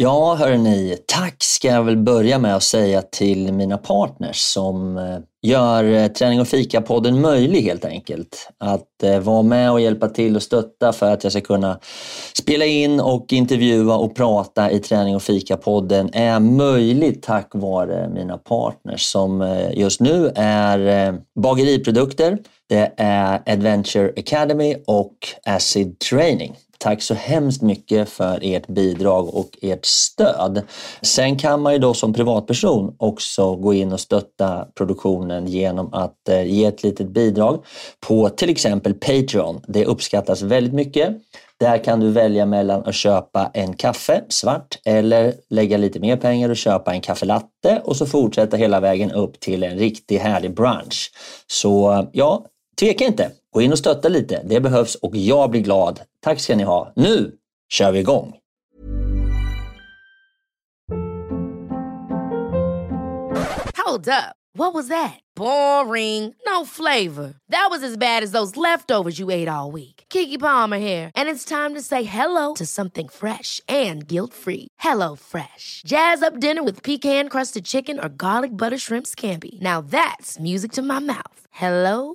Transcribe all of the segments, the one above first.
Ja, hörni, tack ska jag väl börja med att säga till mina partners som eh, gör eh, Träning och fika-podden möjlig helt enkelt. Att eh, vara med och hjälpa till och stötta för att jag ska kunna spela in och intervjua och prata i Träning och fika-podden är möjligt tack vare mina partners som just nu är Bageriprodukter, det är Adventure Academy och Acid Training. Tack så hemskt mycket för ert bidrag och ert stöd. Sen kan man ju då som privatperson också gå in och stötta produktionen genom att eh, ge ett litet bidrag på till exempel Patreon. Det uppskattas väldigt mycket. Där kan du välja mellan att köpa en kaffe svart eller lägga lite mer pengar och köpa en kaffelatte och så fortsätta hela vägen upp till en riktigt härlig brunch. Så ja, tveka inte. Gå in och stötta lite. Det behövs och jag blir glad. Tack ska ni ha. Nu kör vi igång! Hold up. What was that? Boring. No flavor. That was as bad as those leftovers you ate all week. Kiki Palmer here, and it's time to say hello to something fresh and guilt-free. Hello Fresh. Jazz up dinner with pecan-crusted chicken or garlic butter shrimp scampi. Now that's music to my mouth. Hello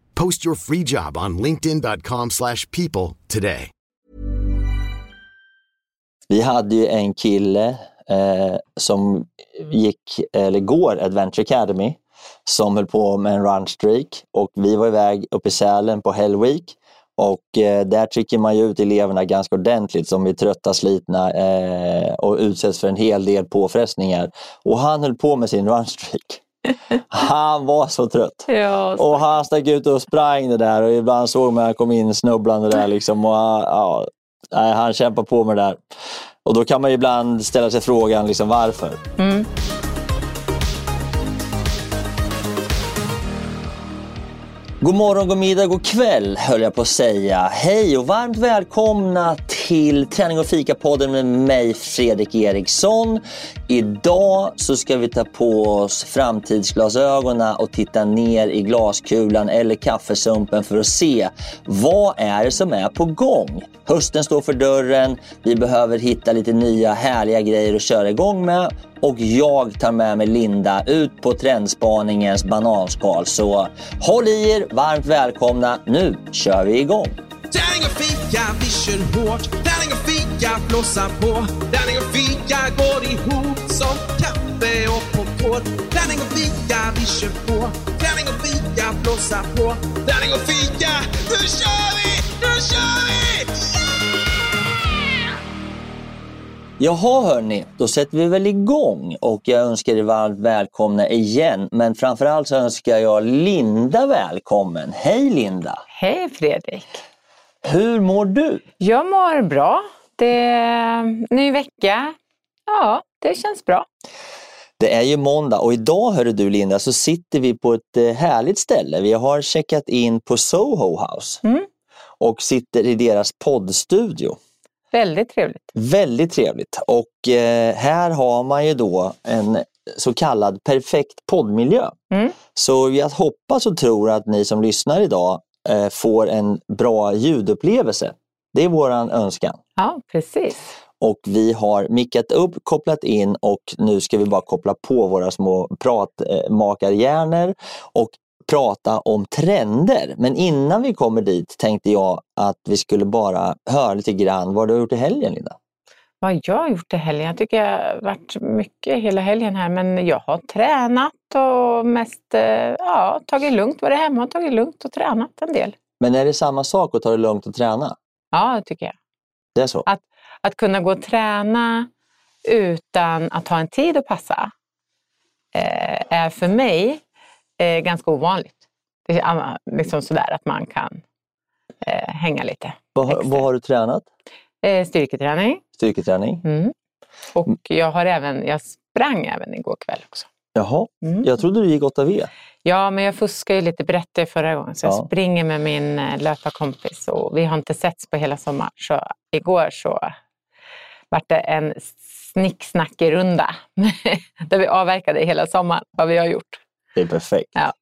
Post your free job on linkedin.com/people today. Vi hade ju en kille eh, som gick, eller går, Adventure Academy som höll på med en runstreak och vi var iväg uppe i Sälen på Hell Week och eh, där trycker man ju ut eleverna ganska ordentligt som är trötta, slitna eh, och utsätts för en hel del påfrestningar. Och han höll på med sin runstreak. Han var så trött. Ja, och han stack ut och sprang det där och ibland såg man att han kom in snubblande där. Liksom, och, ja, han kämpar på med det där. Och då kan man ibland ställa sig frågan liksom, varför. Mm. God morgon, god middag, god kväll höll jag på att säga. Hej och varmt välkomna till Träning och fika-podden med mig Fredrik Eriksson. Idag så ska vi ta på oss framtidsglasögonen och titta ner i glaskulan eller kaffesumpen för att se vad är det som är på gång. Hösten står för dörren, vi behöver hitta lite nya härliga grejer att köra igång med och jag tar med mig Linda ut på trendspaningens bananskal. Så håll i er, varmt välkomna. Nu kör vi igång! Tärning och fika, vi kör hårt. Tärning och fika, blåsa på. Tärning och fika går ihop som kaffe och popcorn. Tärning och fika, vi kör på. Tärning och fika, blåsa på. Tärning och fika, nu kör vi! Nu kör vi! Jaha hörni, då sätter vi väl igång och jag önskar er varmt välkomna igen. Men framförallt så önskar jag Linda välkommen. Hej Linda! Hej Fredrik! Hur mår du? Jag mår bra. Det är ny vecka. Ja, det känns bra. Det är ju måndag och idag hörru du Linda så sitter vi på ett eh, härligt ställe. Vi har checkat in på Soho House Mm. och sitter i deras poddstudio. Väldigt trevligt. Väldigt trevligt och eh, här har man ju då en så kallad perfekt poddmiljö. Mm. Så jag hoppas och tror att ni som lyssnar idag eh, får en bra ljudupplevelse. Det är våran önskan. Ja, precis. Och vi har mickat upp, kopplat in och nu ska vi bara koppla på våra små pratmakarhjärnor och prata om trender. Men innan vi kommer dit tänkte jag att vi skulle bara höra lite grann vad du har gjort i helgen, Linda. Vad jag har gjort i helgen? Jag tycker jag har varit mycket hela helgen här, men jag har tränat och mest eh, ja, tagit lugnt, varit hemma och tagit lugnt och tränat en del. Men är det samma sak att ta det lugnt och träna? Ja, det tycker jag. Det är så? Att, att kunna gå och träna utan att ha en tid att passa eh, är för mig eh, ganska ovanligt. Det är ah, liksom sådär att man kan eh, hänga lite. Vad, vad har du tränat? Eh, styrketräning. Styrketräning? Mm. Och jag, har även, jag sprang även igår kväll också. Jaha, Mm. jag trodde du gick 8V. Ja, men jag fuskade ju lite, berättade jag förra gången. Så jag Ja. springer med min eh, löparkompis och vi har inte setts på hela sommaren. Så igår så vart det en snicksnackerunda där vi avverkade hela sommaren vad vi har gjort. Det är perfekt. Ja.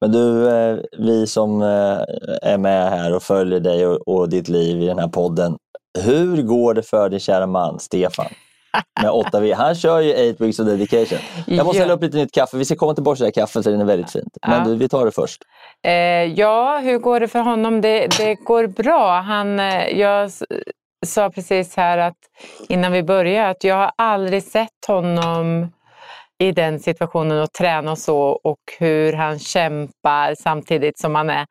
Men du, eh, vi som eh, är med här och följer dig och, ditt liv i den här podden. Hur går det för din kära man Stefan? Med 8V. Han kör ju 8 weeks of dedication. Jag måste Ja. hälla upp lite nytt kaffe. Vi ska komma tillbaka till det här kaffet, så den är väldigt fint. Men Ja. du, vi tar det först. Eh, ja, hur går det för honom? Det, det går bra. Han, eh, jag sa precis här att innan vi började att jag har aldrig sett honom i den situationen och träna så och hur han kämpar samtidigt som han är,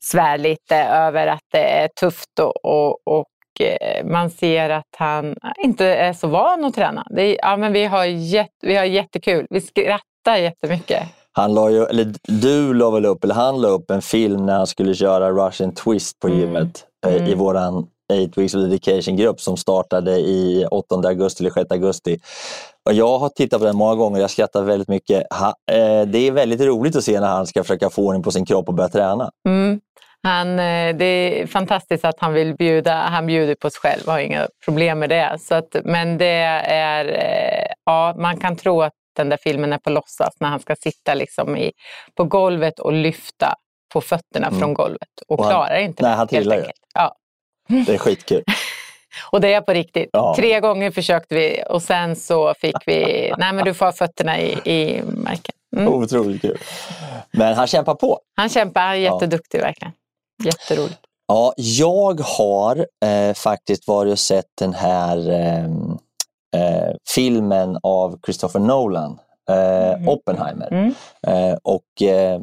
svär lite över att det är tufft och, och, och eh, man ser att han inte är så van att träna. Är, ja, men vi, har jätte, vi har jättekul. Vi skrattar jättemycket. Han la ju, eller du la väl upp, eller han la upp en film när han skulle köra Russian twist på Mm. gymmet eh, i Mm. våran 8 weeks of dedication-grupp som startade i 8 augusti eller 6 augusti. Och jag har tittat på den många gånger, jag skrattar väldigt mycket. Ha, eh, det är väldigt roligt att se när han ska försöka få ordning på sin kropp och börja träna. Mm. Han, eh, det är fantastiskt att han vill bjuda, han bjuder på sig själv, har inga problem med det. Så att, men det är, eh, ja, man kan tro att den där filmen är på låtsas när han ska sitta liksom i, på golvet och lyfta på fötterna Mm. från golvet och, Och han- klarar inte nej, det. han trillar ju. Ja. Det är skitkul. Och det är på riktigt. Ja. Tre gånger försökte vi och sen så fick vi, nej men du får ha fötterna i, i marken. Mm. Otroligt kul. Men han kämpar på. Han kämpar, han är jätteduktig verkligen. Jätteroligt. Ja, jag har eh, faktiskt varit och sett den här eh, eh, filmen av Christopher Nolan, eh, Oppenheimer. Mm. Eh, och eh,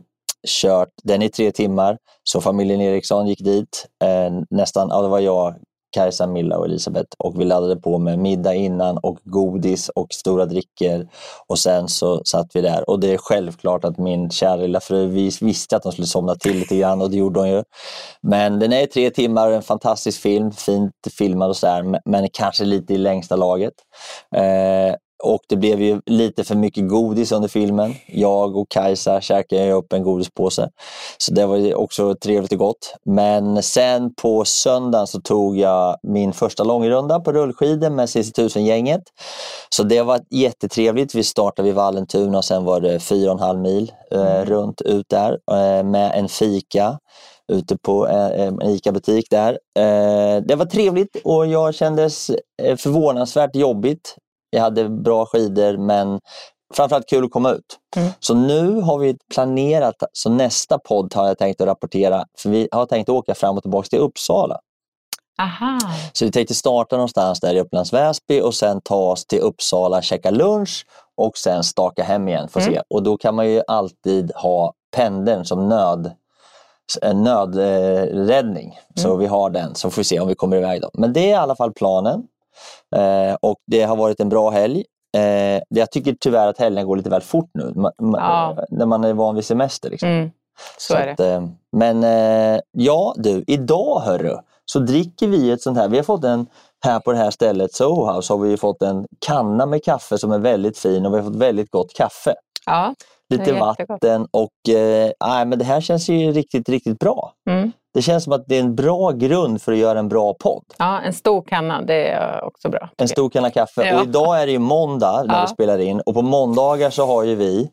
kört, den i tre timmar, så familjen Eriksson gick dit. Eh, nästan, ja, det var jag, Kajsa, Milla och Elisabeth och vi laddade på med middag innan och godis och stora drickor. Och sen så satt vi där och det är självklart att min kära lilla fru vi visste att de skulle somna till lite grann och det gjorde hon ju. Men den är i tre timmar, en fantastisk film, fint filmad och sådär men kanske lite i längsta laget. Eh, och det blev ju lite för mycket godis under filmen. Jag och Kajsa käkade upp en godispåse. Så det var också trevligt och gott. Men sen på söndagen så tog jag min första långrunda på rullskidor med CC 1000-gänget. Så det var jättetrevligt. Vi startade vid Vallentuna och sen var det fyra och en halv mil eh, runt ut där eh, med en fika ute på eh, en ICA-butik där. Det var trevligt och jag kändes förvånansvärt jobbigt. Jag hade bra skidor men framförallt kul att komma ut. Mm. Så nu har vi planerat, så nästa podd har jag tänkt att rapportera, för vi har tänkt åka fram och tillbaka till Uppsala. Aha. Så vi tänkte starta någonstans där i Upplands Väsby och sen ta oss till Uppsala, käka lunch och sen staka hem igen. Får Mm. se. Och då kan man ju alltid ha pendeln som nöd, nödräddning. Så Mm. vi har den, så får vi se om vi kommer iväg då. Men det är i alla fall planen. Eh, och det har varit en bra helg. Eh, jag tycker tyvärr att helgen går lite väl fort nu, Ja. när man är van vid semester. Liksom. Mm. Så, är det. att, eh, men ja du, idag hörru, så dricker vi ett sånt här, vi har fått en, här på det här stället, Soho House, har vi fått en kanna med kaffe som är väldigt fin och vi har fått väldigt gott kaffe. Ja. Lite vatten och eh, men det här känns ju riktigt, riktigt bra. Mm. Det känns som att det är en bra grund för att göra en bra podd. ja, en stor kanna, det är också bra. En stor kanna kaffe. Ja. Och idag är det ju måndag när Ja. vi spelar in och på måndagar så har ju vi.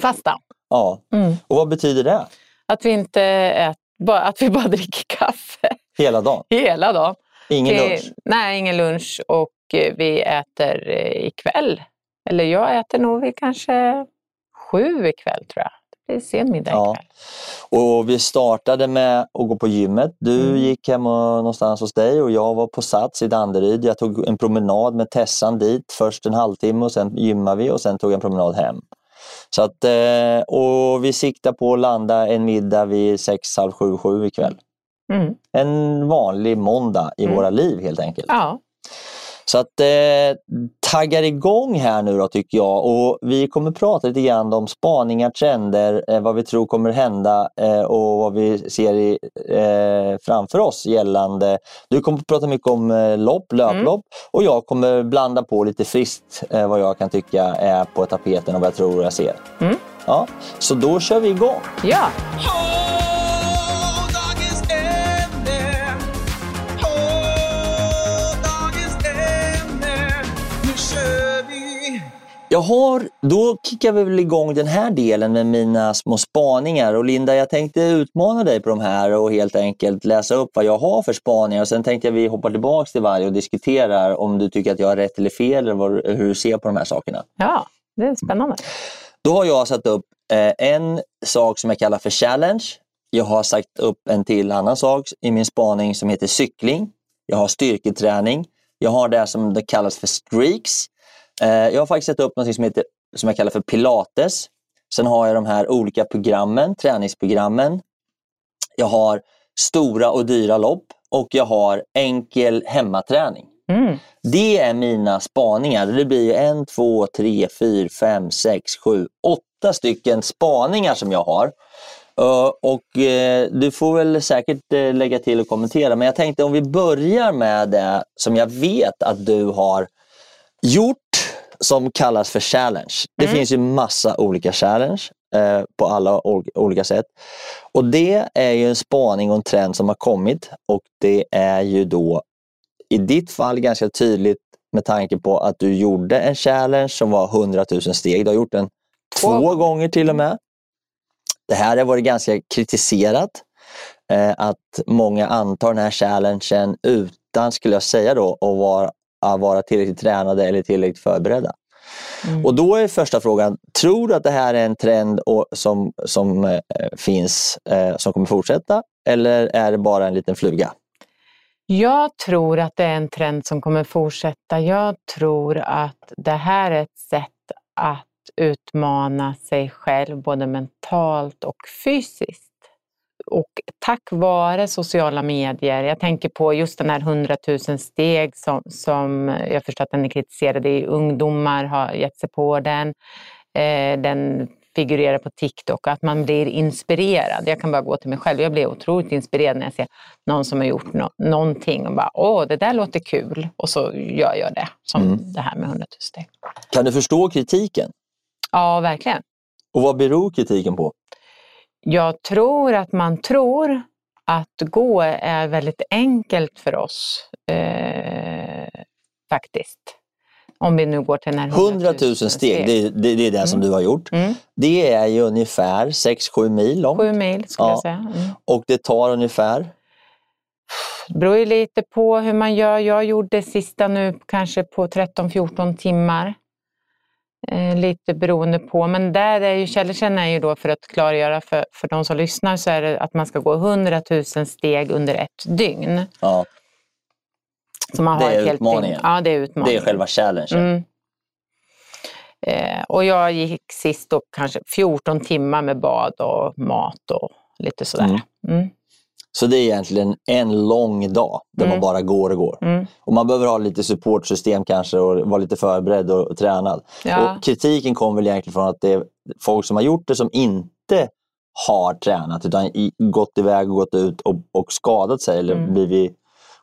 Fasta. ja, Mm. och vad betyder det? Att vi inte äter, bara, att vi bara dricker kaffe Hela dagen? hela dagen. Ingen Till- lunch? Nej, ingen lunch och eh, vi äter eh, ikväll. Eller jag äter nog vid kanske sju ikväll tror jag. Blir sen middag Ja. Och vi startade med att gå på gymmet. Du Mm. gick hem och, någonstans hos dig och jag var på Sats i Danderyd. Jag tog en promenad med Tessan dit. Först en halvtimme och sen gymmade vi och sen tog jag en promenad hem. Så att, eh, och vi siktar på att landa en middag vid sex, halv sju, sju ikväll. Mm. En vanlig måndag i Mm. våra liv helt enkelt. Ja. Så att eh, taggar igång här nu då tycker jag och vi kommer prata lite grann om spaningar, trender, eh, vad vi tror kommer hända eh, och vad vi ser i, eh, framför oss gällande. Du kommer prata mycket om eh, lopp, löplopp och jag kommer blanda på lite friskt eh, vad jag kan tycka är på tapeten och vad jag tror jag ser. Mm. Ja, så då kör vi igång. ja. Jag har, då kickar vi väl igång den här delen med mina små spaningar. Och Linda, jag tänkte utmana dig på de här och helt enkelt läsa upp vad jag har för spaningar. Och sen tänkte jag vi hoppar tillbaks till varje och diskuterar om du tycker att jag har rätt eller fel eller hur du ser på de här sakerna. ja, det är spännande. Då har jag satt upp eh, en sak som jag kallar för challenge. Jag har sagt upp en till annan sak i min spaning som heter cykling. Jag har styrketräning. Jag har det som det kallas för streaks. Eh, jag har faktiskt satt upp något som, heter, som jag kallar för pilates. Sen har jag de här olika programmen, träningsprogrammen. Jag har stora och dyra lopp och jag har enkel hemmaträning. Mm. Det är mina spaningar. Det blir en, två, tre, fyra, fem, sex, sju, åtta stycken spaningar som jag har. Uh, och eh, du får väl säkert eh, lägga till och kommentera, men jag tänkte om vi börjar med det som jag vet att du har gjort som kallas för challenge. Det finns ju massa olika challenge eh, på alla ol- olika sätt. Och det är ju en spaning och en trend som har kommit och det är ju då i ditt fall ganska tydligt med tanke på att du gjorde en challenge som var 100 000 steg. Du har gjort den två, Två. gånger till och med. Det här har varit ganska kritiserat. Eh, att många antar den här challengen utan, skulle jag säga då, att vara, vara tillräckligt tränade eller tillräckligt förberedda. Mm. Och då är första frågan, tror du att det här är en trend som, som eh, finns, eh, som kommer fortsätta? Eller är det bara en liten fluga? Jag tror att det är en trend som kommer fortsätta. Jag tror att det här är ett sätt att utmana sig själv både mentalt och fysiskt. Och tack vare sociala medier, jag tänker på just den här 100 000 steg som, som jag förstår att den är kritiserad i, ungdomar har gett sig på den. Eh, den figurerar på TikTok och att man blir inspirerad. Jag kan bara gå till mig själv. Jag blir otroligt inspirerad när jag ser någon som har gjort no- någonting och bara åh, det där låter kul och så gör jag det. Som Mm. det här med 100 000 steg. Kan du förstå kritiken? Ja, verkligen. Och vad beror kritiken på? Jag tror att man tror att gå är väldigt enkelt för oss. Eh, faktiskt. Om vi nu går till den här 100 000 steg, det, det, det är det som du har gjort. Mm. Det är ju ungefär 6-7 mil långt Sju mil skulle Ja. jag säga. Mm. och det tar ungefär Det beror ju lite på hur man gör. Jag gjorde sista nu kanske på 13-14 timmar. Eh, lite beroende på, men där är ju challengen är ju då för att klargöra för, för de som lyssnar så är det att man ska gå 100 000 steg under ett dygn. ja, Så man Det har är ett helt utmaningen. Dygn. Ja, det är det utmaningen. är själva challengen. Mm. Eh, och jag gick sist då kanske 14 timmar med bad och mat och lite sådär. Mm. Mm. Så det är egentligen en lång dag där man Mm. bara går och går. Mm. Och man behöver ha lite supportsystem kanske och vara lite förberedd och, och tränad. Ja. Och kritiken kommer väl egentligen från att det är folk som har gjort det som inte har tränat utan i, gått iväg och gått ut och, och skadat sig eller Mm. blivit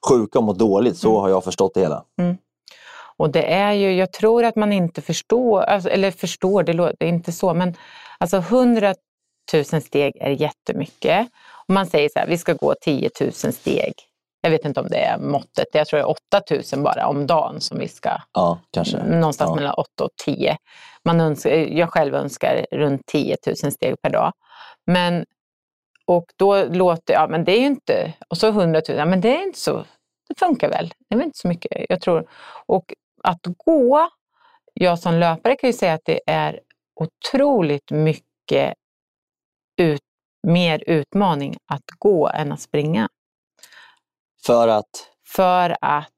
sjuka och mått dåligt. Så har jag förstått det hela. Och det är ju, jag tror att man inte förstår, alltså, eller förstår, det låter inte så, men alltså 100 000 steg är jättemycket. Om man säger så här, vi ska gå 10 000 steg. Jag vet inte om det är måttet, jag tror det är 8 000 bara om dagen som vi ska, Ja, kanske. någonstans Ja. mellan 8 och 10. Man önskar, jag själv önskar runt 10 000 steg per dag. Men, och då låter, ja men det är ju inte, och så 100 000, ja men det är inte så, det funkar väl, det är väl inte så mycket, jag tror. Och att gå, jag som löpare kan ju säga att det är otroligt mycket ut, mer utmaning att gå än att springa. För att? För att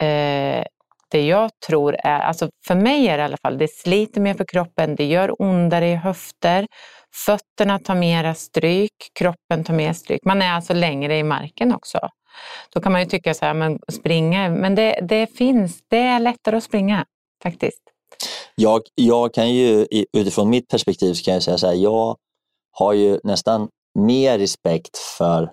eh, det jag tror är, alltså för mig är det i alla fall, det sliter mer för kroppen, det gör ondare i höfter, fötterna tar mera stryk, kroppen tar mer stryk. Man är alltså längre i marken också. Då kan man ju tycka så här, men springa, men det, det finns, det är lättare att springa faktiskt. Jag, jag kan ju utifrån mitt perspektiv så kan jag säga så här, jag har ju nästan mer respekt för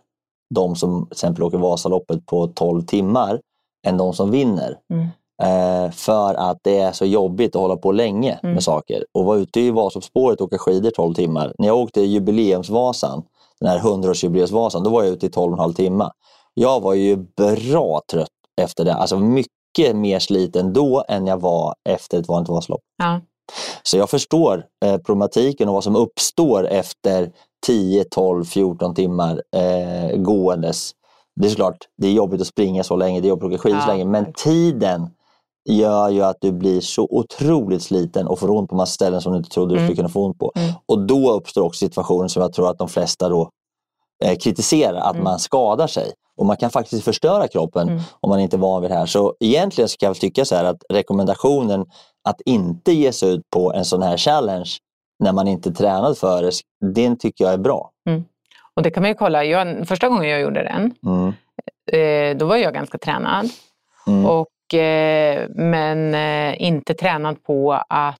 de som till exempel åker Vasaloppet på 12 timmar än de som vinner. Mm. Eh, för att det är så jobbigt att hålla på länge mm. med saker. Och vara ute i Vasaloppsspåret och åka skidor 12 timmar. När jag åkte jubileumsvasan, den här 100-årsjubileumsvasan, då var jag ute i 12,5 timmar. Jag var ju bra trött efter det. Alltså mycket mer sliten då än jag var efter ett vanligt Vasalopp. Ja. Så jag förstår eh, problematiken och vad som uppstår efter 10, 12, 14 timmar eh, gåendes. Det är såklart, det är jobbigt att springa så länge, det är jobbigt att åka skidor så länge, men tiden gör ju att du blir så otroligt sliten och får ont på massa ställen som du inte trodde du skulle mm. kunna få ont på. Mm. Och då uppstår också situationer som jag tror att de flesta då eh, kritiserar, att mm. man skadar sig. Och man kan faktiskt förstöra kroppen mm. om man inte är van vid det här. Så egentligen så kan jag tycka så här att rekommendationen att inte ge sig ut på en sån här challenge när man inte är tränad för det, den tycker jag är bra. Mm. Och det kan man ju kolla, jag, första gången jag gjorde den, mm. eh, då var jag ganska tränad. Mm. Och, eh, men eh, inte tränad på att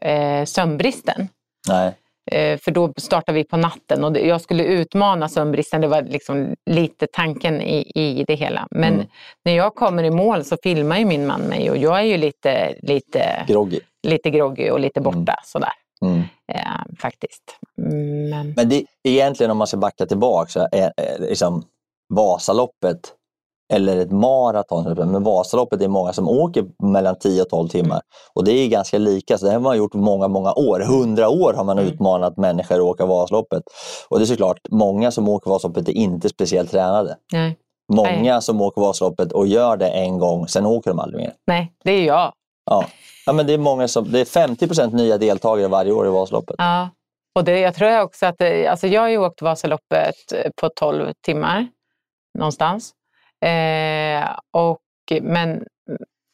eh, sömnbristen. Nej. Eh, för då startade vi på natten och jag skulle utmana sömnbristen. Det var liksom lite tanken i, i det hela. Men mm. när jag kommer i mål så filmar ju min man mig och jag är ju lite, lite, groggy. lite groggy och lite borta mm. sådär. Mm. Eh, faktiskt. Men, Men det, egentligen om man ska backa tillbaka så är, är liksom Vasaloppet eller ett maraton. Men Vasaloppet är många som åker mellan 10 och 12 timmar. Mm. Och det är ganska lika, så det har man gjort många, många år. Hundra år har man mm. utmanat människor att åka Vasaloppet. Och det är såklart, många som åker Vasaloppet är inte speciellt tränade. Nej. Många Nej. som åker Vasaloppet och gör det en gång, sen åker de aldrig mer. Nej, det är jag. Ja. Ja, men det, är många som, det är 50% nya deltagare varje år i Vasaloppet. Ja, och det, jag tror också att alltså jag har ju åkt Vasaloppet på 12 timmar någonstans. Eh, och, men,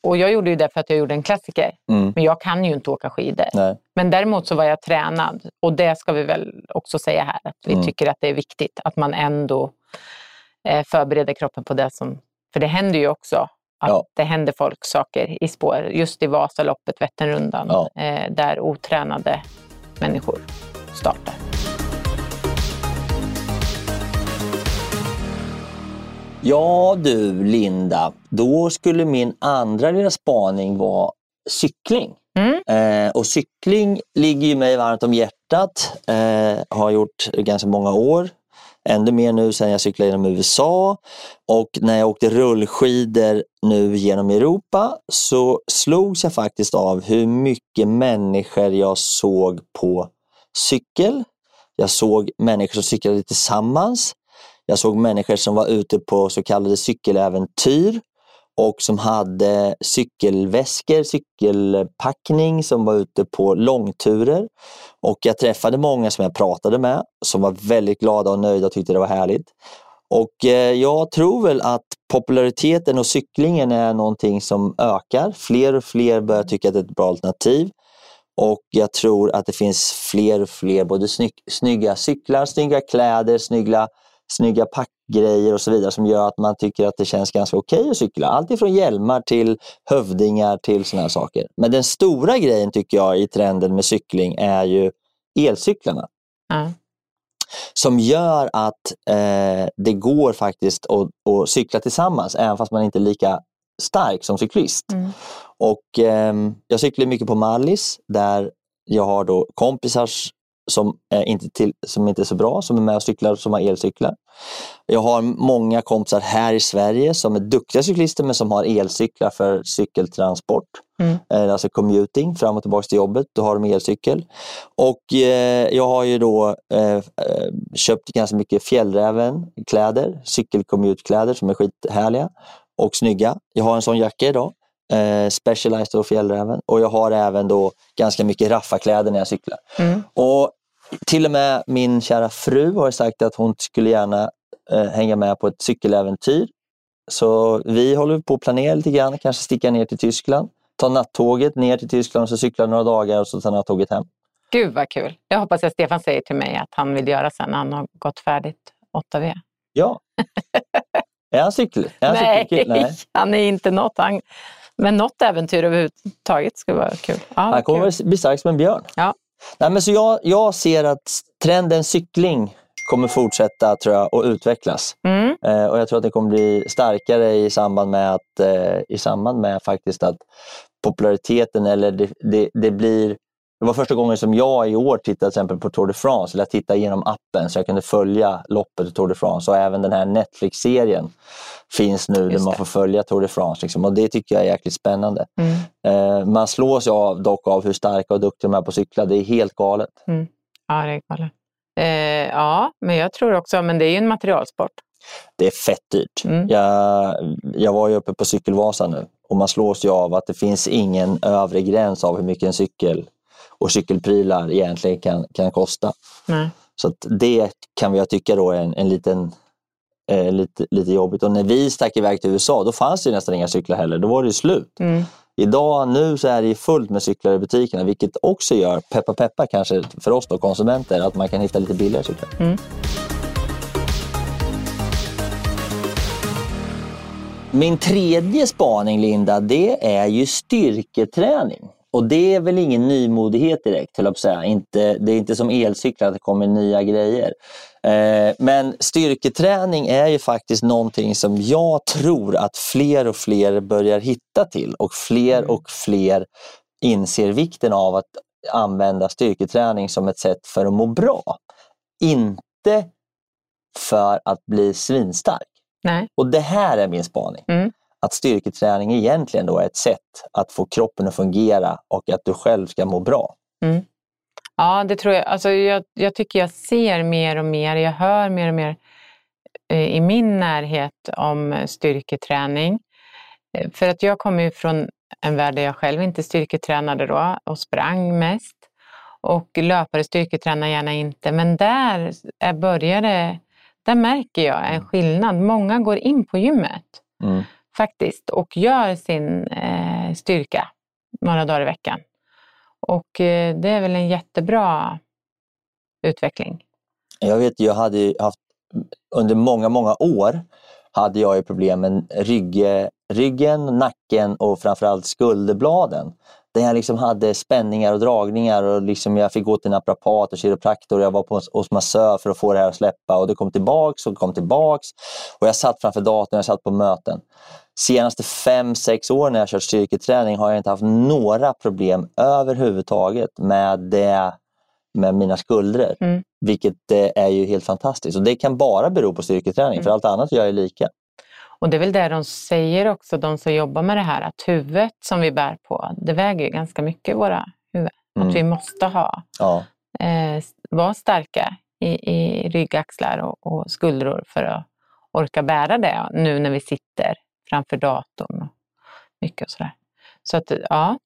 och jag gjorde ju det för att jag gjorde en klassiker. Mm. Men jag kan ju inte åka skidor. Nej. Men däremot så var jag tränad. Och det ska vi väl också säga här. Att vi mm. tycker att det är viktigt att man ändå eh, förbereder kroppen på det som... För det händer ju också att ja. det händer folk saker i spår. Just i Vasaloppet, Vätternrundan, ja. eh, där otränade människor startar. Ja du Linda, då skulle min andra lilla spaning vara cykling. Mm. Eh, och cykling ligger ju mig varmt om hjärtat. Eh, har gjort ganska många år. Ännu mer nu sen jag cyklade genom USA. Och när jag åkte rullskidor nu genom Europa så slogs jag faktiskt av hur mycket människor jag såg på cykel. Jag såg människor som cyklade tillsammans. Jag såg människor som var ute på så kallade cykeläventyr och som hade cykelväskor, cykelpackning, som var ute på långturer. Och jag träffade många som jag pratade med som var väldigt glada och nöjda och tyckte det var härligt. Och eh, jag tror väl att populariteten och cyklingen är någonting som ökar. Fler och fler börjar tycka att det är ett bra alternativ. Och jag tror att det finns fler och fler både snygga cyklar, snygga kläder, snygga snygga packgrejer och så vidare som gör att man tycker att det känns ganska okej okay att cykla. Allt ifrån hjälmar till hövdingar till sådana här saker. Men den stora grejen tycker jag i trenden med cykling är ju elcyklarna. Mm. Som gör att eh, det går faktiskt att, att, cykla tillsammans även fast man inte är lika stark som cyklist. Mm. Och eh, Jag cyklar mycket på Mallis där jag har då kompisar som, inte till, som inte är så bra, som är med och cyklar, som har elcyklar. Jag har många kompisar här i Sverige som är duktiga cyklister men som har elcyklar för cykeltransport. Mm. Eh, alltså commuting, fram och tillbaka till jobbet. Då har de elcykel. Och eh, jag har ju då eh, eh köpt ganska mycket Fjällräven-kläder, cykelcommutekläder som är skithärliga och snygga. Jag har en sån jacka idag. Eh, Specialized och Fjällräven. Och jag har även då ganska mycket raffakläder när jag cyklar. Mm. Och till och med min kära fru har sagt att hon skulle gärna eh, hänga med på ett cykeläventyr. Så vi håller på att planera lite grann, kanske sticka ner till Tyskland. Ta nattåget ner till Tyskland och så cykla några dagar och så ta nattåget hem. Gud vad kul. Jag hoppas att Stefan säger till mig att han vill göra sen när han har gått färdigt 8V. Ja. är han cykel? Är han Nej, cykelkille? Nej. han är inte något. Han, men något äventyr överhuvudtaget skulle vara kul. Ja, Han kommer kul. bli stark som en björn. Ja. Nej, men så jag, jag ser att trenden cykling kommer fortsätta tror jag, och utvecklas. Mm. Eh, och jag tror att det kommer bli starkare i samband med att, eh, i samband med faktiskt att populariteten eller det, det, det blir det var första gången som jag i år tittade exempel på Tour de France, eller jag tittade genom appen så jag kunde följa loppet i Tour de France. Och även den här Netflix-serien finns nu där Just man det. får följa Tour de France. Liksom. Och det tycker jag är jäkligt spännande. Mm. Eh, man slås av, dock av hur starka och duktiga de är på att cykla. Det är helt galet. Ja, det är galet. Eh, ja, men jag tror också, men det är ju en materialsport. Det är fett dyrt. Mm. Jag, jag var ju uppe på Cykelvasa nu och man slås ju av att det finns ingen övre gräns av hur mycket en cykel och cykelprylar egentligen kan, kan kosta. Nej. Så det kan jag tycka då är en, en liten eh, lite, lite jobbigt. Och när vi stack iväg till USA då fanns det ju nästan inga cyklar heller. Då var det slut. Mm. Idag nu så är det fullt med cyklar i butikerna vilket också gör, peppa peppa kanske för oss då konsumenter, att man kan hitta lite billigare cyklar. Mm. Min tredje spaning Linda, det är ju styrketräning. Och det är väl ingen nymodighet direkt, höll jag på att säga. Inte, det är inte som elcyklar att det kommer nya grejer. Eh, men styrketräning är ju faktiskt någonting som jag tror att fler och fler börjar hitta till och fler och fler inser vikten av att använda styrketräning som ett sätt för att må bra. Inte för att bli svinstark. Nej. Och det här är min spaning. Mm. Att styrketräning egentligen då är ett sätt att få kroppen att fungera och att du själv ska må bra. Ja, det tror jag. Alltså, jag. Jag tycker jag ser mer och mer, jag hör mer och mer eh, i min närhet om styrketräning. Eh, För att jag kommer ju från en värld där jag själv inte styrketränade då och sprang mest. Och löpare styrketränar gärna inte, men där är började, där märker jag en skillnad. Många går in på gymmet Mm faktiskt och gör sin eh, styrka några dagar i veckan. Och eh, det är väl en jättebra utveckling. Jag vet, jag hade haft under många, många år hade jag ju problem med rygg, ryggen, nacken och framförallt skulderbladen. Där jag liksom hade spänningar och dragningar och liksom jag fick gå till naprapat och kiropraktor. Jag var på, hos massör för att få det här att släppa och det kom tillbaks och kom tillbaks. Och jag satt framför datorn, jag satt på möten. Senaste fem, sex åren när jag kört styrketräning har jag inte haft några problem överhuvudtaget med det med mina skuldror. Mm. Vilket eh, är ju helt fantastiskt. Och det kan bara bero på styrketräning, Mm. för allt annat gör jag lika. Och det är väl det de säger också, de som jobbar med det här, att huvudet som vi bär på, det väger ju ganska mycket våra huvuden. Mm. Att vi måste ha, Ja. eh, vara starka i, i rygg, axlar och, och skuldror för att orka bära det nu när vi sitter framför datorn och mycket och sådär. Så att ja,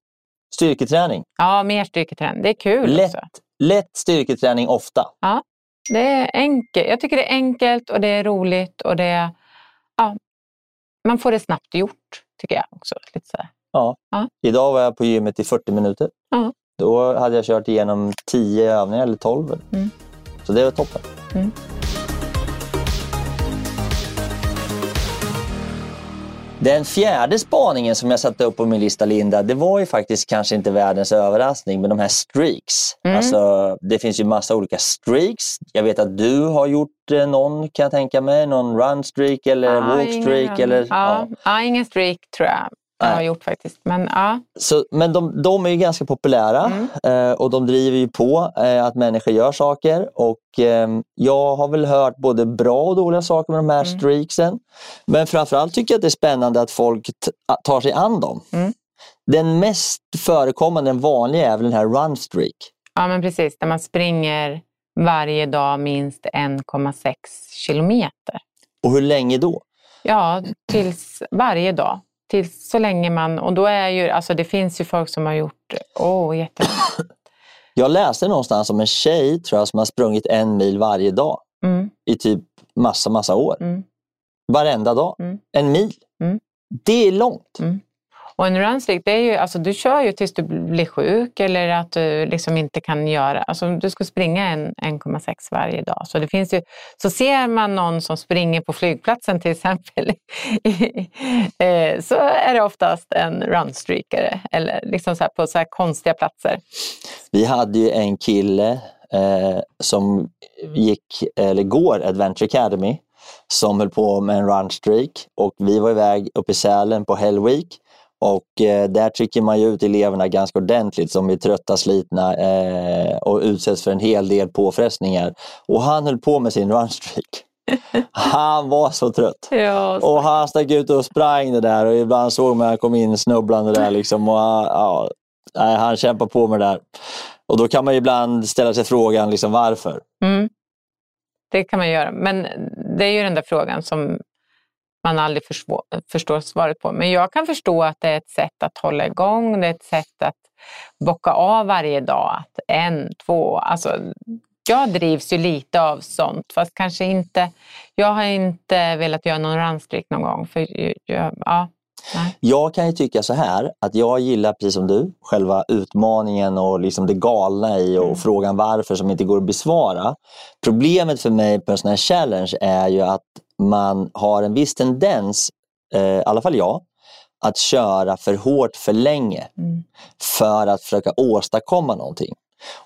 Styrketräning. ja mer styrketräning. Det är kul Lätt, också. lätt styrketräning ofta. Det är enkelt. Jag tycker det är enkelt och det är roligt och det är, ja, man får det snabbt gjort tycker jag också. Lite sådär. Ja. Ja. Idag var jag på gymmet i 40 minuter. Ja. Då hade jag kört igenom 10 övningar eller 12. Mm. Så det var toppen. Mm. Den fjärde spaningen som jag satte upp på min lista, Linda, det var ju faktiskt kanske inte världens överraskning, men de här streaks. Mm. Alltså, det finns ju massa olika streaks. Jag vet att du har gjort eh, någon, kan jag tänka mig. Någon run streak eller Ja, walk ingen streak. aning. Eller, ja. Ja. ingen streak tror jag Nej. har gjort faktiskt. Men ja, Så, men de, de är ju ganska populära Mm. eh, och de driver ju på eh, att människor gör saker. Och eh, Jag har väl hört både bra och dåliga saker med de här Mm. streaksen. Men framförallt tycker jag att det är spännande att folk tar sig an dem. Mm. Den mest förekommande, den vanliga, är väl den här run streak. ja, men precis. Där man springer varje dag minst 1,6 kilometer. Och hur länge då? Ja, tills varje dag. Tills så länge man, och då är ju, alltså det finns ju folk som har gjort, åh oh, jättelångt. Jag läste någonstans om en tjej tror jag, som har sprungit en mil varje dag Mm. i typ massa, massa år. Mm. Varenda dag. Mm. En mil. Mm. Det är långt. Och en runstreak, det är ju, alltså, du kör ju tills du blir sjuk eller att du liksom inte kan göra... Alltså, du ska springa en 1,6 varje dag. Så, det finns ju, så ser man någon som springer på flygplatsen till exempel eh, så är det oftast en runstreakare eller liksom så här på så här konstiga platser. Vi hade ju en kille eh, som gick, eller går Adventure Academy som höll på med en runstreak och vi var iväg uppe i Sälen på Hell Week och eh, där trycker man ju ut eleverna ganska ordentligt som är trötta, slitna eh, och utsätts för en hel del påfrestningar. Och han höll på med sin runstreak. Han var så trött. Ja, Och han stack ut och sprang det där och ibland såg man han kom in snubblande där liksom. Och, ja, han kämpar på med det där. Och då kan man ju ibland ställa sig frågan liksom varför. Mm. Det kan man göra. Men det är ju den där frågan som man aldrig förstår svaret på. Men jag kan förstå att det är ett sätt att hålla igång, det är ett sätt att bocka av varje dag. Att en, två, alltså jag drivs ju lite av sånt, fast kanske inte. Jag har inte velat göra någon runstreak någon gång. För jag, ja, nej. Jag kan ju tycka så här att jag gillar precis som du själva utmaningen och liksom det galna i och frågan varför som inte går att besvara. Problemet för mig på en sån här challenge är ju att man har en viss tendens, eh, i alla fall jag, att köra för hårt för länge Mm. för att försöka åstadkomma någonting.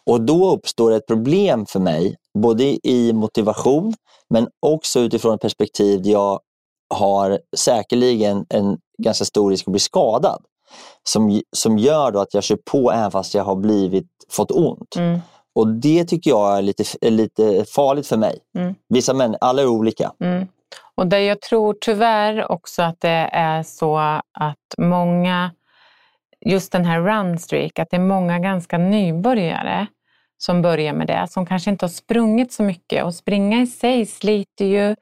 Och då uppstår ett problem för mig, både i motivation men också utifrån ett perspektiv där jag har säkerligen en ganska stor risk att bli skadad. Som, som gör då att jag kör på även fast jag har blivit, fått ont. Mm. Och det tycker jag är lite, är lite farligt för mig. Mm. Vissa män, alla är olika. Mm. Och det jag tror tyvärr också att det är så att många, just den här runstreak, att det är många ganska nybörjare som börjar med det, som kanske inte har sprungit så mycket. Och springa i sig sliter ju,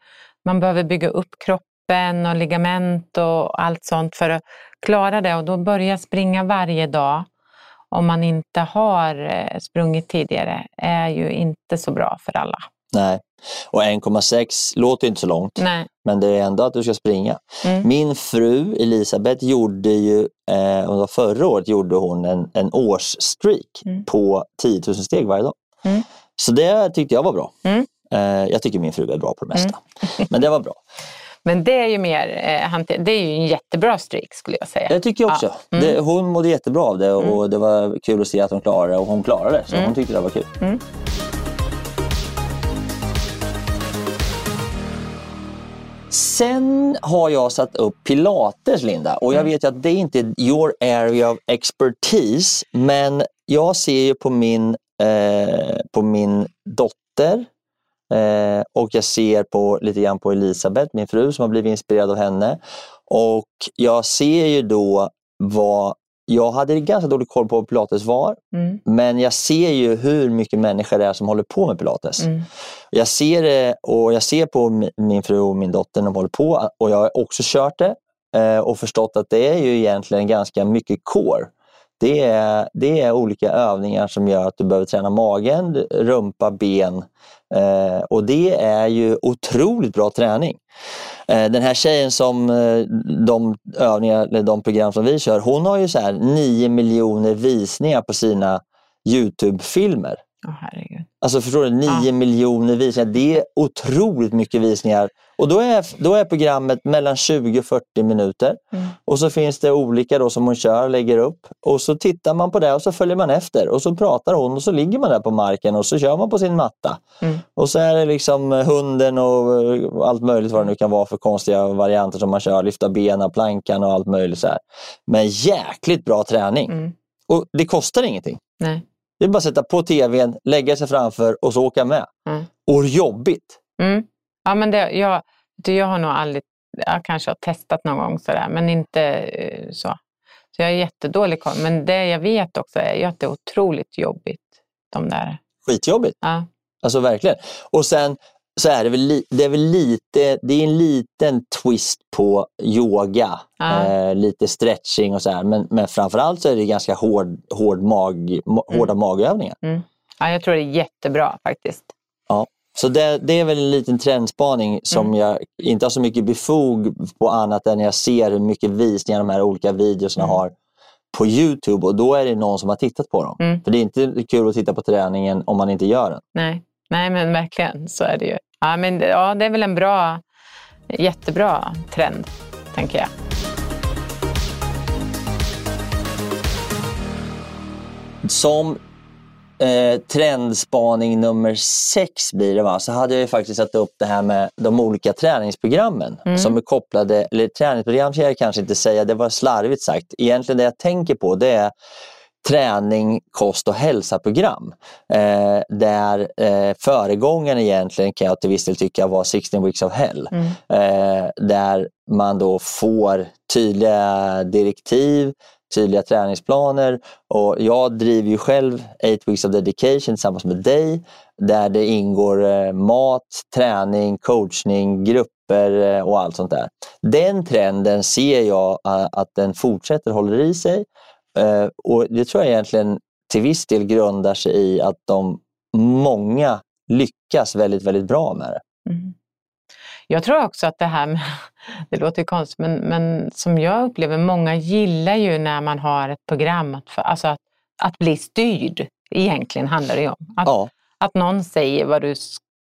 man behöver bygga upp kroppen och ligament och allt sånt för att klara det. Och då börja springa varje dag om man inte har eh, sprungit tidigare är ju inte så bra för alla. Nej. Och 1,6 låter inte så långt. Nej. Men det är ändå att du ska springa. Mm. Min fru Elisabeth gjorde ju, eh, förra året gjorde hon en, en årsstreak Mm. på 10 000 steg varje dag. Mm. Så det tyckte jag var bra. Mm. Eh, jag tycker min fru är bra på det mesta. Men det var bra. Men det är ju mer, eh, det är ju en jättebra streak skulle jag säga. Det tycker jag också. Ja. Mm. Det, hon mådde jättebra av det och det var kul att se att hon klarade det och hon klarade det. Så Mm. hon tyckte det var kul. Sen har jag satt upp pilates, Linda. Och jag Mm. vet att det inte är your area of expertise. Men jag ser ju på min, eh, på min dotter eh, och jag ser på, lite grann på Elisabeth, min fru, som har blivit inspirerad av henne. Och jag ser ju då vad... Jag hade ganska dålig koll på vad pilates var, Mm. men jag ser ju hur mycket människor det är som håller på med pilates. Mm. Jag ser det och jag ser på mi- min fru och min dotter när de håller på och jag har också kört det eh, och förstått att det är ju egentligen ganska mycket core. Det är, det är olika övningar som gör att du behöver träna magen, rumpa, ben eh, och det är ju otroligt bra träning. Eh, Den här tjejen som eh, de övningar, eller de program som vi kör, hon har ju så här 9 miljoner visningar på sina Youtube-filmer. Herregud. Alltså förstår du, 9 Ja. miljoner visningar. Det är otroligt mycket visningar. Och då är, då är programmet mellan 20 och 40 minuter. Mm. Och så finns det olika då som hon kör och lägger upp. Och så tittar man på det och så följer man efter. Och så pratar hon och så ligger man där på marken och så kör man på sin matta. Mm. Och så är det liksom hunden och och allt möjligt vad det nu kan vara för konstiga varianter som man kör. Lyfta benen, plankan och allt möjligt. Så här. Men jäkligt bra träning. Mm. Och det kostar ingenting. Nej. Det är bara att sätta på tvn, lägga sig framför och så åka med. Mm. Och jobbigt. Mm. Ja, men det, jag, du, jag har nog aldrig, jag kanske har testat någon gång sådär, men inte eh, så. Så jag är jättedålig koll. Men det jag vet också är ju att det är otroligt jobbigt. De där. Skitjobbigt. Ja. Alltså verkligen. Och sen så är det väl, det är väl lite, det är en liten twist på yoga. Ja. Eh, lite stretching och så här. Men, men framförallt så är det ganska hård, hård mag, ma, hårda magövningar. Mm. Ja, jag tror det är jättebra faktiskt. Ja. Så det, det är väl en liten trendspaning som Mm. jag inte har så mycket befog på annat än jag ser hur mycket visningar de här olika videorna Mm. har på Youtube och då är det någon som har tittat på dem. Mm. För det är inte kul att titta på träningen om man inte gör den. Nej, Nej men verkligen så är det ju. Ja, men, ja, det är väl en bra, jättebra trend, tänker jag. Som eh, trendspaning nummer sex blir det va, så hade jag ju faktiskt satt upp det här med de olika träningsprogrammen Mm. som är kopplade, eller träningsprogram ska jag kanske inte säga, det var slarvigt sagt. Egentligen det jag tänker på det är träning, kost och hälsa-program. Eh, där eh, föregångaren egentligen kan jag till viss del tycka var 16 weeks of hell. Mm. Eh, där man då får tydliga direktiv, tydliga träningsplaner och jag driver ju själv 8 weeks of dedication tillsammans med dig där det ingår eh, mat, träning, coachning, grupper eh, och allt sånt där. Den trenden ser jag eh, att den fortsätter håller i sig och det tror jag egentligen till viss del grundar sig i att de många lyckas väldigt, väldigt bra med det. Mm. Jag tror också att det här med, det låter ju konstigt, men, men som jag upplever, många gillar ju när man har ett program, att, för, alltså att, att bli styrd egentligen handlar det ju om. Att, Ja, att någon säger vad du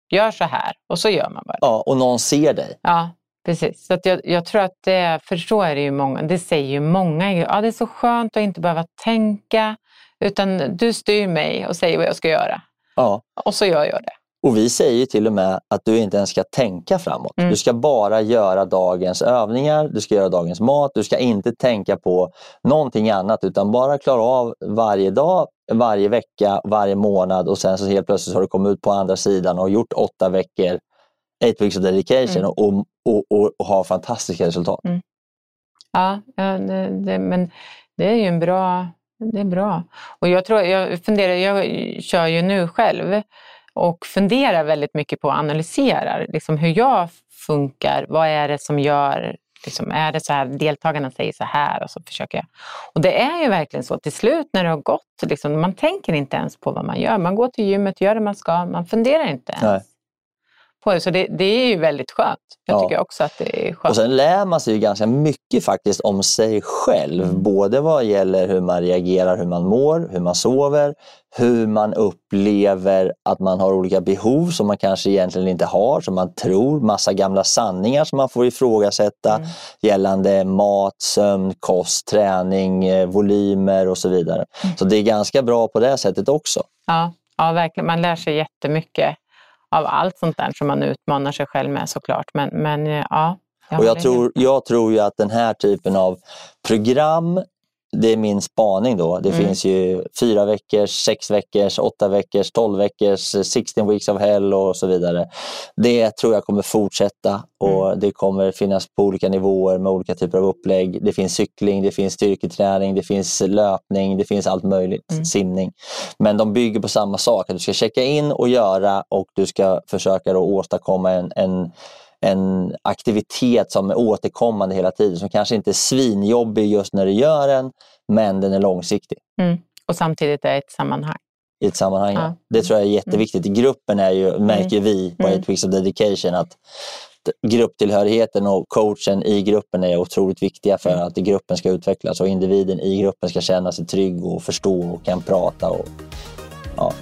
gör så här och så gör man bara. ja, och någon ser dig. Ja, precis. Så att jag, jag tror att det, för så är det ju många, det säger ju många, ja det är så skönt att inte behöva tänka, utan du styr mig och säger vad jag ska göra. Ja. Och så gör jag det. Och vi säger till och med att du inte ens ska tänka framåt. Mm. Du ska bara göra dagens övningar, du ska göra dagens mat, du ska inte tänka på någonting annat utan bara klara av varje dag, varje vecka, varje månad och sen så helt plötsligt har du kommit ut på andra sidan och gjort åtta veckor, eight weeks of dedication Mm. och, och, och, och har fantastiska resultat. Ja, ja det, det, men det är ju en bra, det är bra. Och jag tror, jag funderar, jag kör ju nu själv och funderar väldigt mycket på att analysera liksom hur jag funkar. Vad är det som gör, liksom, är det så här, deltagarna säger så här och så försöker jag. Och det är ju verkligen så, till slut när det har gått, liksom, man tänker inte ens på vad man gör. Man går till gymmet, gör det man ska, man funderar inte ens Nej. På det. Så det, det är ju väldigt skönt. Jag Ja. tycker också att det är skönt. Och sen lär man sig ju ganska mycket faktiskt om sig själv. Mm. Både vad gäller hur man reagerar, hur man mår, hur man sover, hur man upplever att man har olika behov som man kanske egentligen inte har, som man tror, massa gamla sanningar som man får ifrågasätta Mm. gällande mat, sömn, kost, träning, eh, volymer och så vidare. Mm. Så det är ganska bra på det sättet också. Ja, ja, verkligen. Man lär sig jättemycket av allt sånt där som man utmanar sig själv med såklart. Men, men eh, ja. Och håller jag tror, jag tror ju att den här typen av program, det är min spaning då. Det Mm. finns ju fyra veckors, sex veckors, åtta veckors, tolv veckors, 16 weeks of hell och så vidare. Det tror jag kommer fortsätta och Mm. det kommer finnas på olika nivåer med olika typer av upplägg. Det finns cykling, det finns styrketräning, det finns löpning, det finns allt möjligt, Mm. simning. Men de bygger på samma sak, att du ska checka in och göra och du ska försöka då åstadkomma en, en en aktivitet som är återkommande hela tiden som kanske inte är svinjobbig just när du gör den men den är långsiktig Mm. Och samtidigt är ett sammanhang. i ett sammanhang. Ja. Det tror jag är jätteviktigt. I gruppen är ju, märker vi på Mm. Weeks of Dedication att grupptillhörigheten och coachen i gruppen är otroligt viktiga för Mm. att gruppen ska utvecklas och individen i gruppen ska känna sig trygg och förstå och kan prata. Och, ja.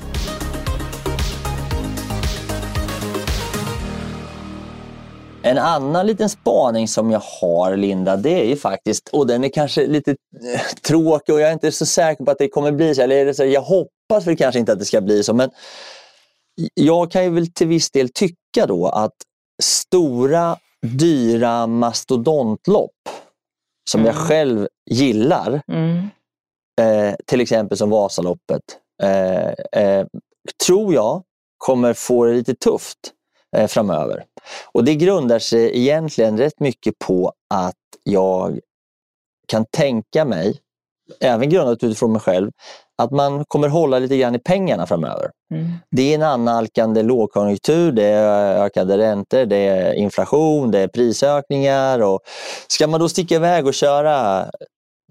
En annan liten spaning som jag har, Linda, det är ju faktiskt, och den är kanske lite eh, tråkig och jag är inte så säker på att det kommer bli så. Eller är så jag hoppas väl kanske inte att det ska bli så, men jag kan ju väl till viss del tycka då att stora, dyra mastodontlopp som jag Mm. själv gillar, Mm. eh, till exempel som Vasaloppet, eh, eh, tror jag kommer få det lite tufft eh, framöver. Och det grundar sig egentligen rätt mycket på att jag kan tänka mig, även grundat utifrån mig själv, att man kommer hålla lite grann i pengarna framöver. Mm. Det är en annalkande lågkonjunktur, det är ökade räntor, det är inflation, det är prisökningar. Och ska man då sticka iväg och köra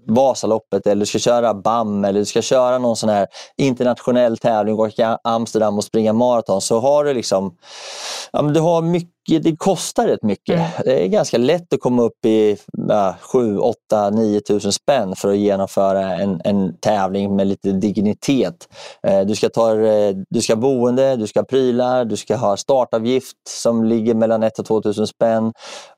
Vasaloppet eller du ska köra BAM eller du ska köra någon sån här internationell tävling, åka Amsterdam och springa maraton så har du liksom, ja, du har mycket det kostar rätt mycket. Mm. Det är ganska lätt att komma upp i ja, 7, 8, 9 tusen spänn för att genomföra en, en tävling med lite dignitet. Eh, du ska, ta, eh, du ska ha boende, du ska ha prylar, du ska ha startavgift som ligger mellan 1 och 2 tusen spänn.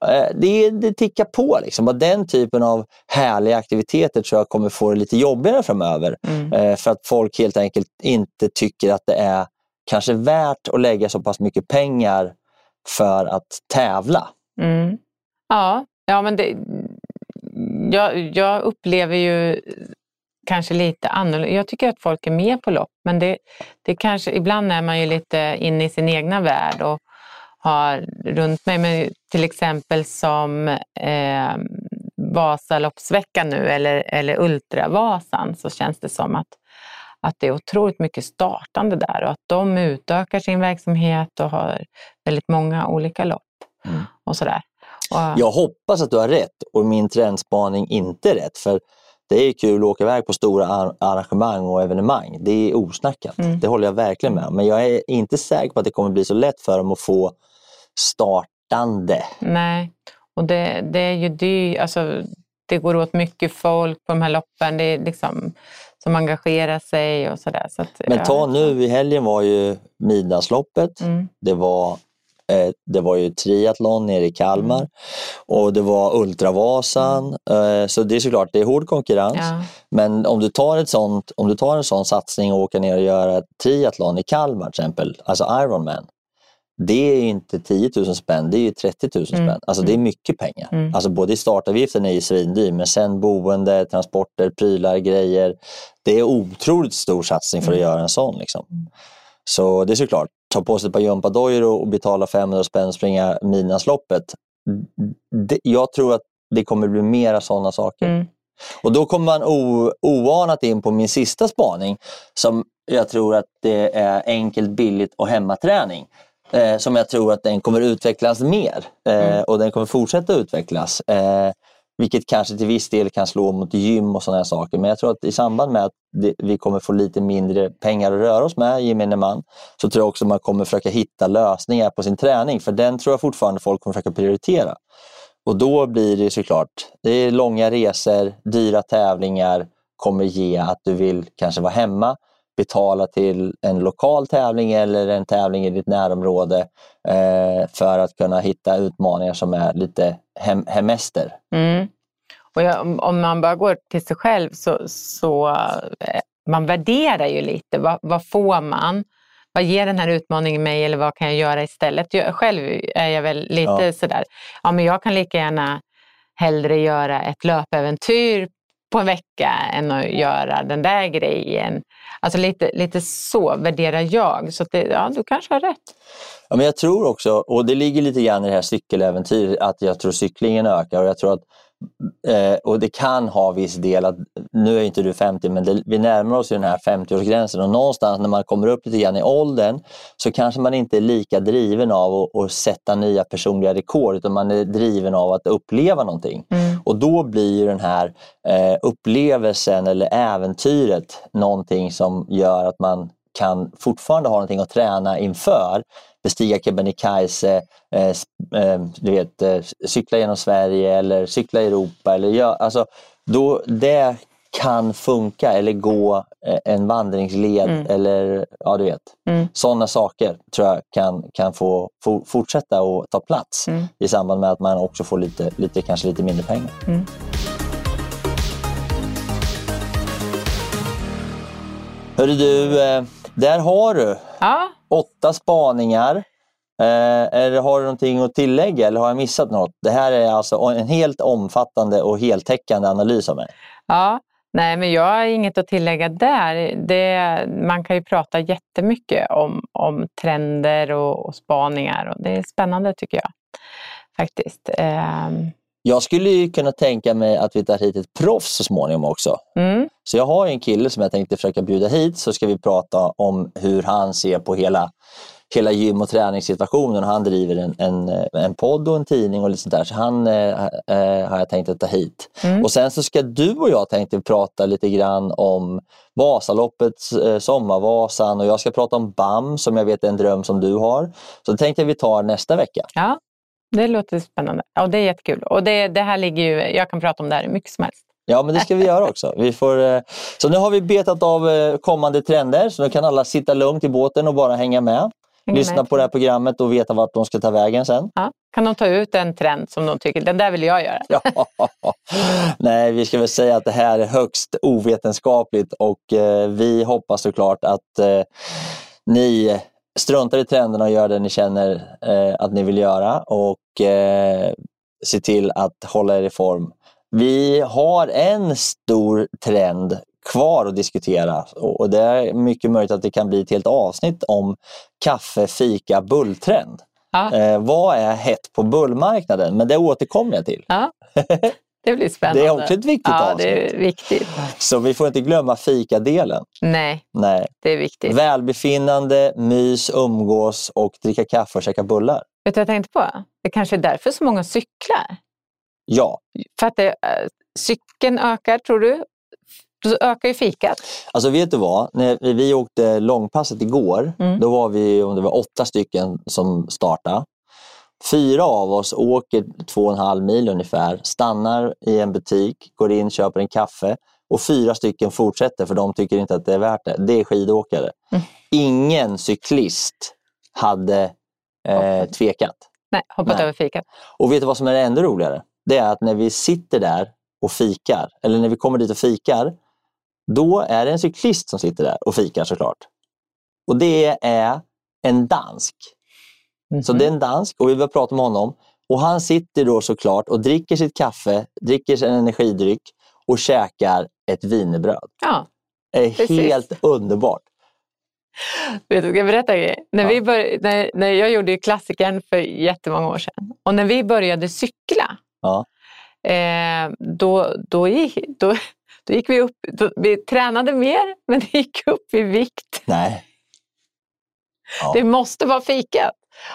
Eh, det, det tickar på. Liksom. Och den typen av härliga aktiviteter tror jag kommer få det lite jobbigare framöver. Mm. Eh, för att folk helt enkelt inte tycker att det är kanske värt att lägga så pass mycket pengar för att tävla. Mm. Ja, ja, men det, jag, jag upplever ju kanske lite annorlunda. Jag tycker att folk är med på lopp, men det, det kanske, ibland är man ju lite inne i sin egna värld och har runt mig, men till exempel som eh, Vasaloppsveckan nu eller, eller Ultravasan så känns det som att, att det är otroligt mycket startande där och att de utökar sin verksamhet och har väldigt många olika lopp Mm. och sådär. Och, Jag hoppas att du har rätt och min trendspaning inte är rätt. För det är kul att åka iväg på stora ar- arrangemang och evenemang. Det är osnackat. Mm. Det håller jag verkligen med om. Men jag är inte säker på att det kommer bli så lätt för dem att få startande. Nej, och det, det är ju dyrt. Alltså, det går åt mycket folk på de här loppen. Det är liksom som engagerar sig och sådär. Så att, Men ta nu, i helgen var ju Midnattsloppet. Mm. Det var eh, det var ju triathlon nere i Kalmar Mm. och det var Ultravasan. Eh, så det är såklart, det är hård konkurrens. Ja. Men om du, tar ett sånt, om du tar en sån satsning och åker ner och gör ett triathlon i Kalmar till exempel, alltså Ironman. Det är ju inte 10 000 spänn, det är ju 30 000 spänn. Mm. Alltså det är mycket pengar. Mm. Alltså både startavgiften är ju svindyr men sen boende, transporter, prylar, grejer. Det är otroligt stor satsning för att Mm. göra en sån. Liksom. Så det är såklart, ta på sig ett par gympadojor och betala 500 spänn och springa Midnattsloppet. Jag tror att det kommer bli mera sådana saker. Mm. Och då kommer man o, oanat in på min sista spaning som jag tror att det är enkelt, billigt och hemmaträning. Eh, som jag tror att den kommer utvecklas mer eh, Mm. och den kommer fortsätta utvecklas. Eh, vilket kanske till viss del kan slå mot gym och sådana saker. Men jag tror att i samband med att det, vi kommer få lite mindre pengar att röra oss med, gemene man, så tror jag också man kommer försöka hitta lösningar på sin träning. För den tror jag fortfarande folk kommer försöka prioritera. Och då blir det såklart, det är långa resor, dyra tävlingar kommer ge att du vill kanske vara hemma, betala till en lokal tävling eller en tävling i ditt närområde eh, för att kunna hitta utmaningar som är lite hem, hemester. Mm. Och jag, om- man bara går till sig själv så, så eh, man värderar ju lite. Vad, vad får man? Vad ger den här utmaningen mig eller vad kan jag göra istället? Jag, själv är jag väl lite Ja. sådär, ja men jag kan lika gärna hellre göra ett löpäventyr på en vecka än att göra den där grejen. Alltså lite, lite så värderar jag. Så det, ja, du kanske har rätt. Ja, men jag tror också, och det ligger lite grann i det här cykeläventyret, att jag tror cyklingen ökar. Och jag tror att eh, och det kan ha viss del att, nu är inte du 50 men det, vi närmar oss ju den här 50-årsgränsen och någonstans när man kommer upp lite grann i åldern så kanske man inte är lika driven av att, att sätta nya personliga rekord utan man är driven av att uppleva någonting. Mm. Och då blir den här eh, upplevelsen eller äventyret någonting som gör att man kan fortfarande ha någonting att träna inför. Bestiga Kebnekaise, eh, eh, du vet, eh, cykla genom Sverige eller cykla i Europa. Eller ja, alltså, då, det kan funka eller gå eh, en vandringsled Mm. eller ja, du vet. Mm. Sådana saker tror jag kan, kan få, fortsätta och ta plats Mm. i samband med att man också får lite, lite, kanske lite mindre pengar. Mm. Hörru du, eh, där har du Ja, åtta spaningar. Eh, eller har du någonting att tillägga eller har jag missat något? Det här är alltså en helt omfattande och heltäckande analys av mig. Ja, nej men jag har inget att tillägga där. Det, man kan ju prata jättemycket om, om trender och, och spaningar och det är spännande tycker jag. Faktiskt. Ehm, Jag skulle ju kunna tänka mig att vi tar hit ett proffs så småningom också. Mm. Så jag har en kille som jag tänkte försöka bjuda hit så ska vi prata om hur han ser på hela, hela gym och träningssituationen. Han driver en, en, en podd och en tidning och lite sånt där. Så han eh, eh, har jag tänkt att ta hit. Mm. Och sen så ska du och jag tänkte prata lite grann om Vasaloppet, eh, Sommarvasan och jag ska prata om BAM som jag vet är en dröm som du har. Så det tänkte jag vi tar nästa vecka. Ja, det låter spännande. Ja, det är jättekul. Och det, det här ligger ju, jag kan prata om det här hur mycket som helst. Ja, men det ska vi göra också. Vi får, eh, så nu har vi betat av eh, kommande trender, så nu kan alla sitta lugnt i båten och bara hänga med. Lyssna på det här programmet och veta vart de ska ta vägen sen. Ja. Kan de ta ut en trend som de tycker, den där vill jag göra. Ja. Nej, vi ska väl säga att det här är högst ovetenskapligt och eh, vi hoppas såklart att eh, ni struntar i trenderna och gör det ni känner eh, att ni vill göra och eh, se till att hålla er i form. Vi har en stor trend kvar att diskutera och det är mycket möjligt att det kan bli ett helt avsnitt om kaffe, fika, bulltrend. Ja. Eh, vad är hett på bullmarknaden? Men det återkommer jag till. Ja. Det blir spännande. Det är också ett viktigt Ja, avsnitt. det är viktigt. Så vi får inte glömma fikadelen. Nej, Nej. det är viktigt. Välbefinnande, mys, umgås och dricka kaffe och käka bullar. Vet du vad jag tänkte på? Det kanske är därför så många cyklar. Ja, För att det, äh, cykeln ökar, tror du? Då ökar ju fikat. alltså vet du vad? När vi åkte långpasset igår, Mm. då var vi om det var åtta stycken som startade. Fyra av oss åker två och en halv mil ungefär, stannar i en butik, går in, köper en kaffe och fyra stycken fortsätter för de tycker inte att det är värt det. Det är skidåkare. Mm. Ingen cyklist hade eh, tvekat. Nej, hoppat Nej. över fikat. Och vet du vad som är ännu roligare? Det är att när vi sitter där och fikar, eller när vi kommer dit och fikar, då är det en cyklist som sitter där och fikar såklart. Och det är en dansk. Så det är en dansk och vi börjar prata med honom. Och han sitter då såklart och dricker sitt kaffe, dricker sin energidryck och käkar ett wienerbröd. Ja, Det är Precis. helt underbart. vet du, ska jag berätta en grej? När, Ja. vi bör, när, när jag gjorde ju klassikern för jättemånga år sedan. Och när vi började cykla, Ja. eh, då, då, då, då gick vi upp, då, vi tränade mer, men det gick upp i vikt. Nej. Ja. Det måste vara fikat.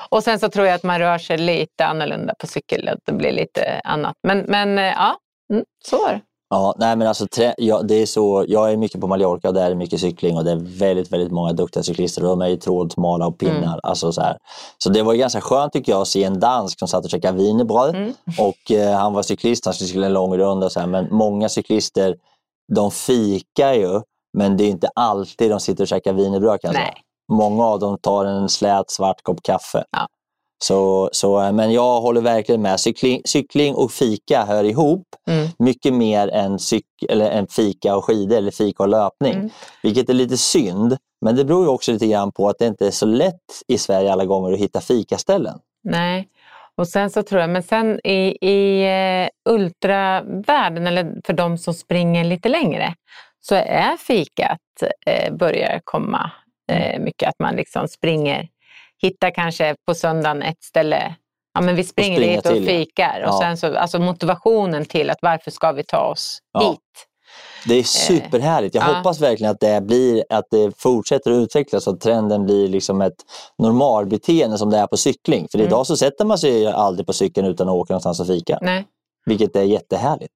Och sen så tror jag att man rör sig lite annorlunda på cykel, att det blir lite annat. Men, men eh, ja, mm, så var det. Ja, nej men alltså, trä, ja, det är så, jag är mycket på Mallorca och där är det mycket cykling och det är väldigt, väldigt många duktiga cyklister de är ju trådsmala och pinnar. Mm. Alltså, så, här. så det var ganska skönt tycker jag att se en dansk som satt och käkade wienerbröd Mm. och eh, han var cyklist, han skulle cykla en lång runda och så här. men många cyklister de fikar ju men det är inte alltid de sitter och käkar wienerbröd kan. Nej. Många av dem tar en slät svart kopp kaffe. Ja. Så, så, eh, men jag håller verkligen med. Cykling, cykling och fika hör ihop Mm. mycket mer än, cyk eller än fika och skidor eller fika och löpning. Mm. Vilket är lite synd. Men det beror ju också lite grann på att det inte är så lätt i Sverige alla gånger att hitta fikaställen. Nej. Och sen så tror jag, men sen i, i eh, ultravärlden, eller för de som springer lite längre, så är fikat eh, börjar komma eh, mycket. Att man liksom springer, hittar kanske på söndagen ett ställe, ja men vi springer dit och till, fikar. Och Ja. sen så, alltså motivationen till att varför ska vi ta oss Ja. dit? Det är superhärligt. Jag ja. hoppas verkligen att det, blir, att det fortsätter att utvecklas och att trenden blir liksom ett normalbeteende som det är på cykling. För Mm. idag så sätter man sig aldrig på cykeln utan att åka någonstans och fika. Nej. Vilket är jättehärligt.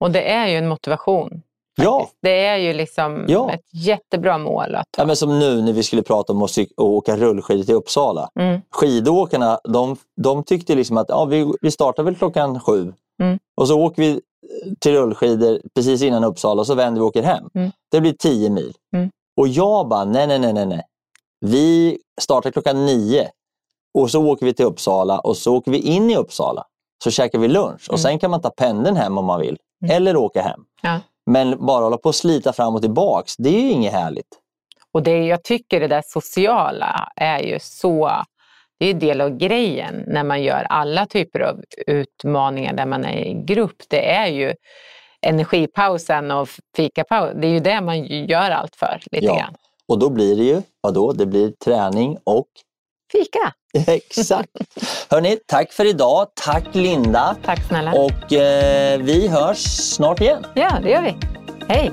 Och det är ju en motivation. Ja. Det är ju liksom Ja. ett jättebra mål att ta. ja men som nu när vi skulle prata om att åka rullskidor till Uppsala. Mm. skidåkarna, de, de tyckte liksom att ja, vi, vi startar väl klockan sju Mm. och så åker vi till rullskidor precis innan Uppsala och så vänder vi och åker hem. Mm. Det blir tio mil. Mm. Och jag bara, nej, nej, nej, nej, nej. Vi startar klockan nio och så åker vi till Uppsala och så åker vi in i Uppsala. Så käkar vi lunch och Mm. sen kan man ta pendeln hem om man vill. Mm. Eller åka hem. Ja. Men bara hålla på och slita fram och tillbaks, det är ju inget härligt. Och det jag tycker det där sociala är ju så, det är del av grejen när man gör alla typer av utmaningar där man är i grupp. Det är ju energipausen och fikapausen, det är ju det man gör allt för lite Ja. grann. Och då blir det ju, vadå? Det blir träning och fika. Exakt. Hörni, tack för idag. Tack Linda. Tack snälla. Och eh, vi hörs snart igen. Ja, det gör vi. Hej!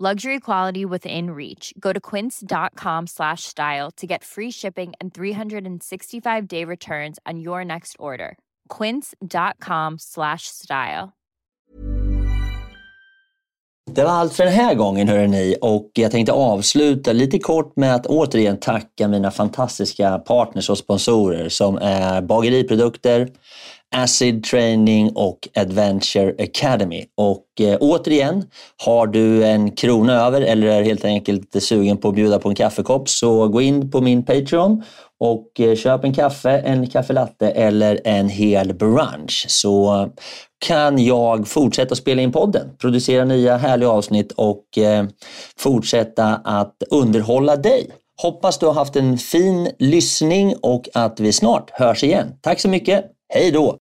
Luxury quality within reach. Go to quince.com slash style to get free shipping and 365 day returns on your next order. Quince.com slash style. Det var allt för den här gången hörni och jag tänkte avsluta lite kort med att återigen tacka mina fantastiska partners och sponsorer som är Bageriprodukter, Acid Training och Adventure Academy. Och eh, återigen, har du en krona över eller är helt enkelt sugen på att bjuda på en kaffekopp så gå in på min Patreon och eh, köp en kaffe, en kaffelatte eller en hel brunch så eh, kan jag fortsätta spela in podden, producera nya härliga avsnitt och eh, fortsätta att underhålla dig. Hoppas du har haft en fin lyssning och att vi snart hörs igen. Tack så mycket. Hej då!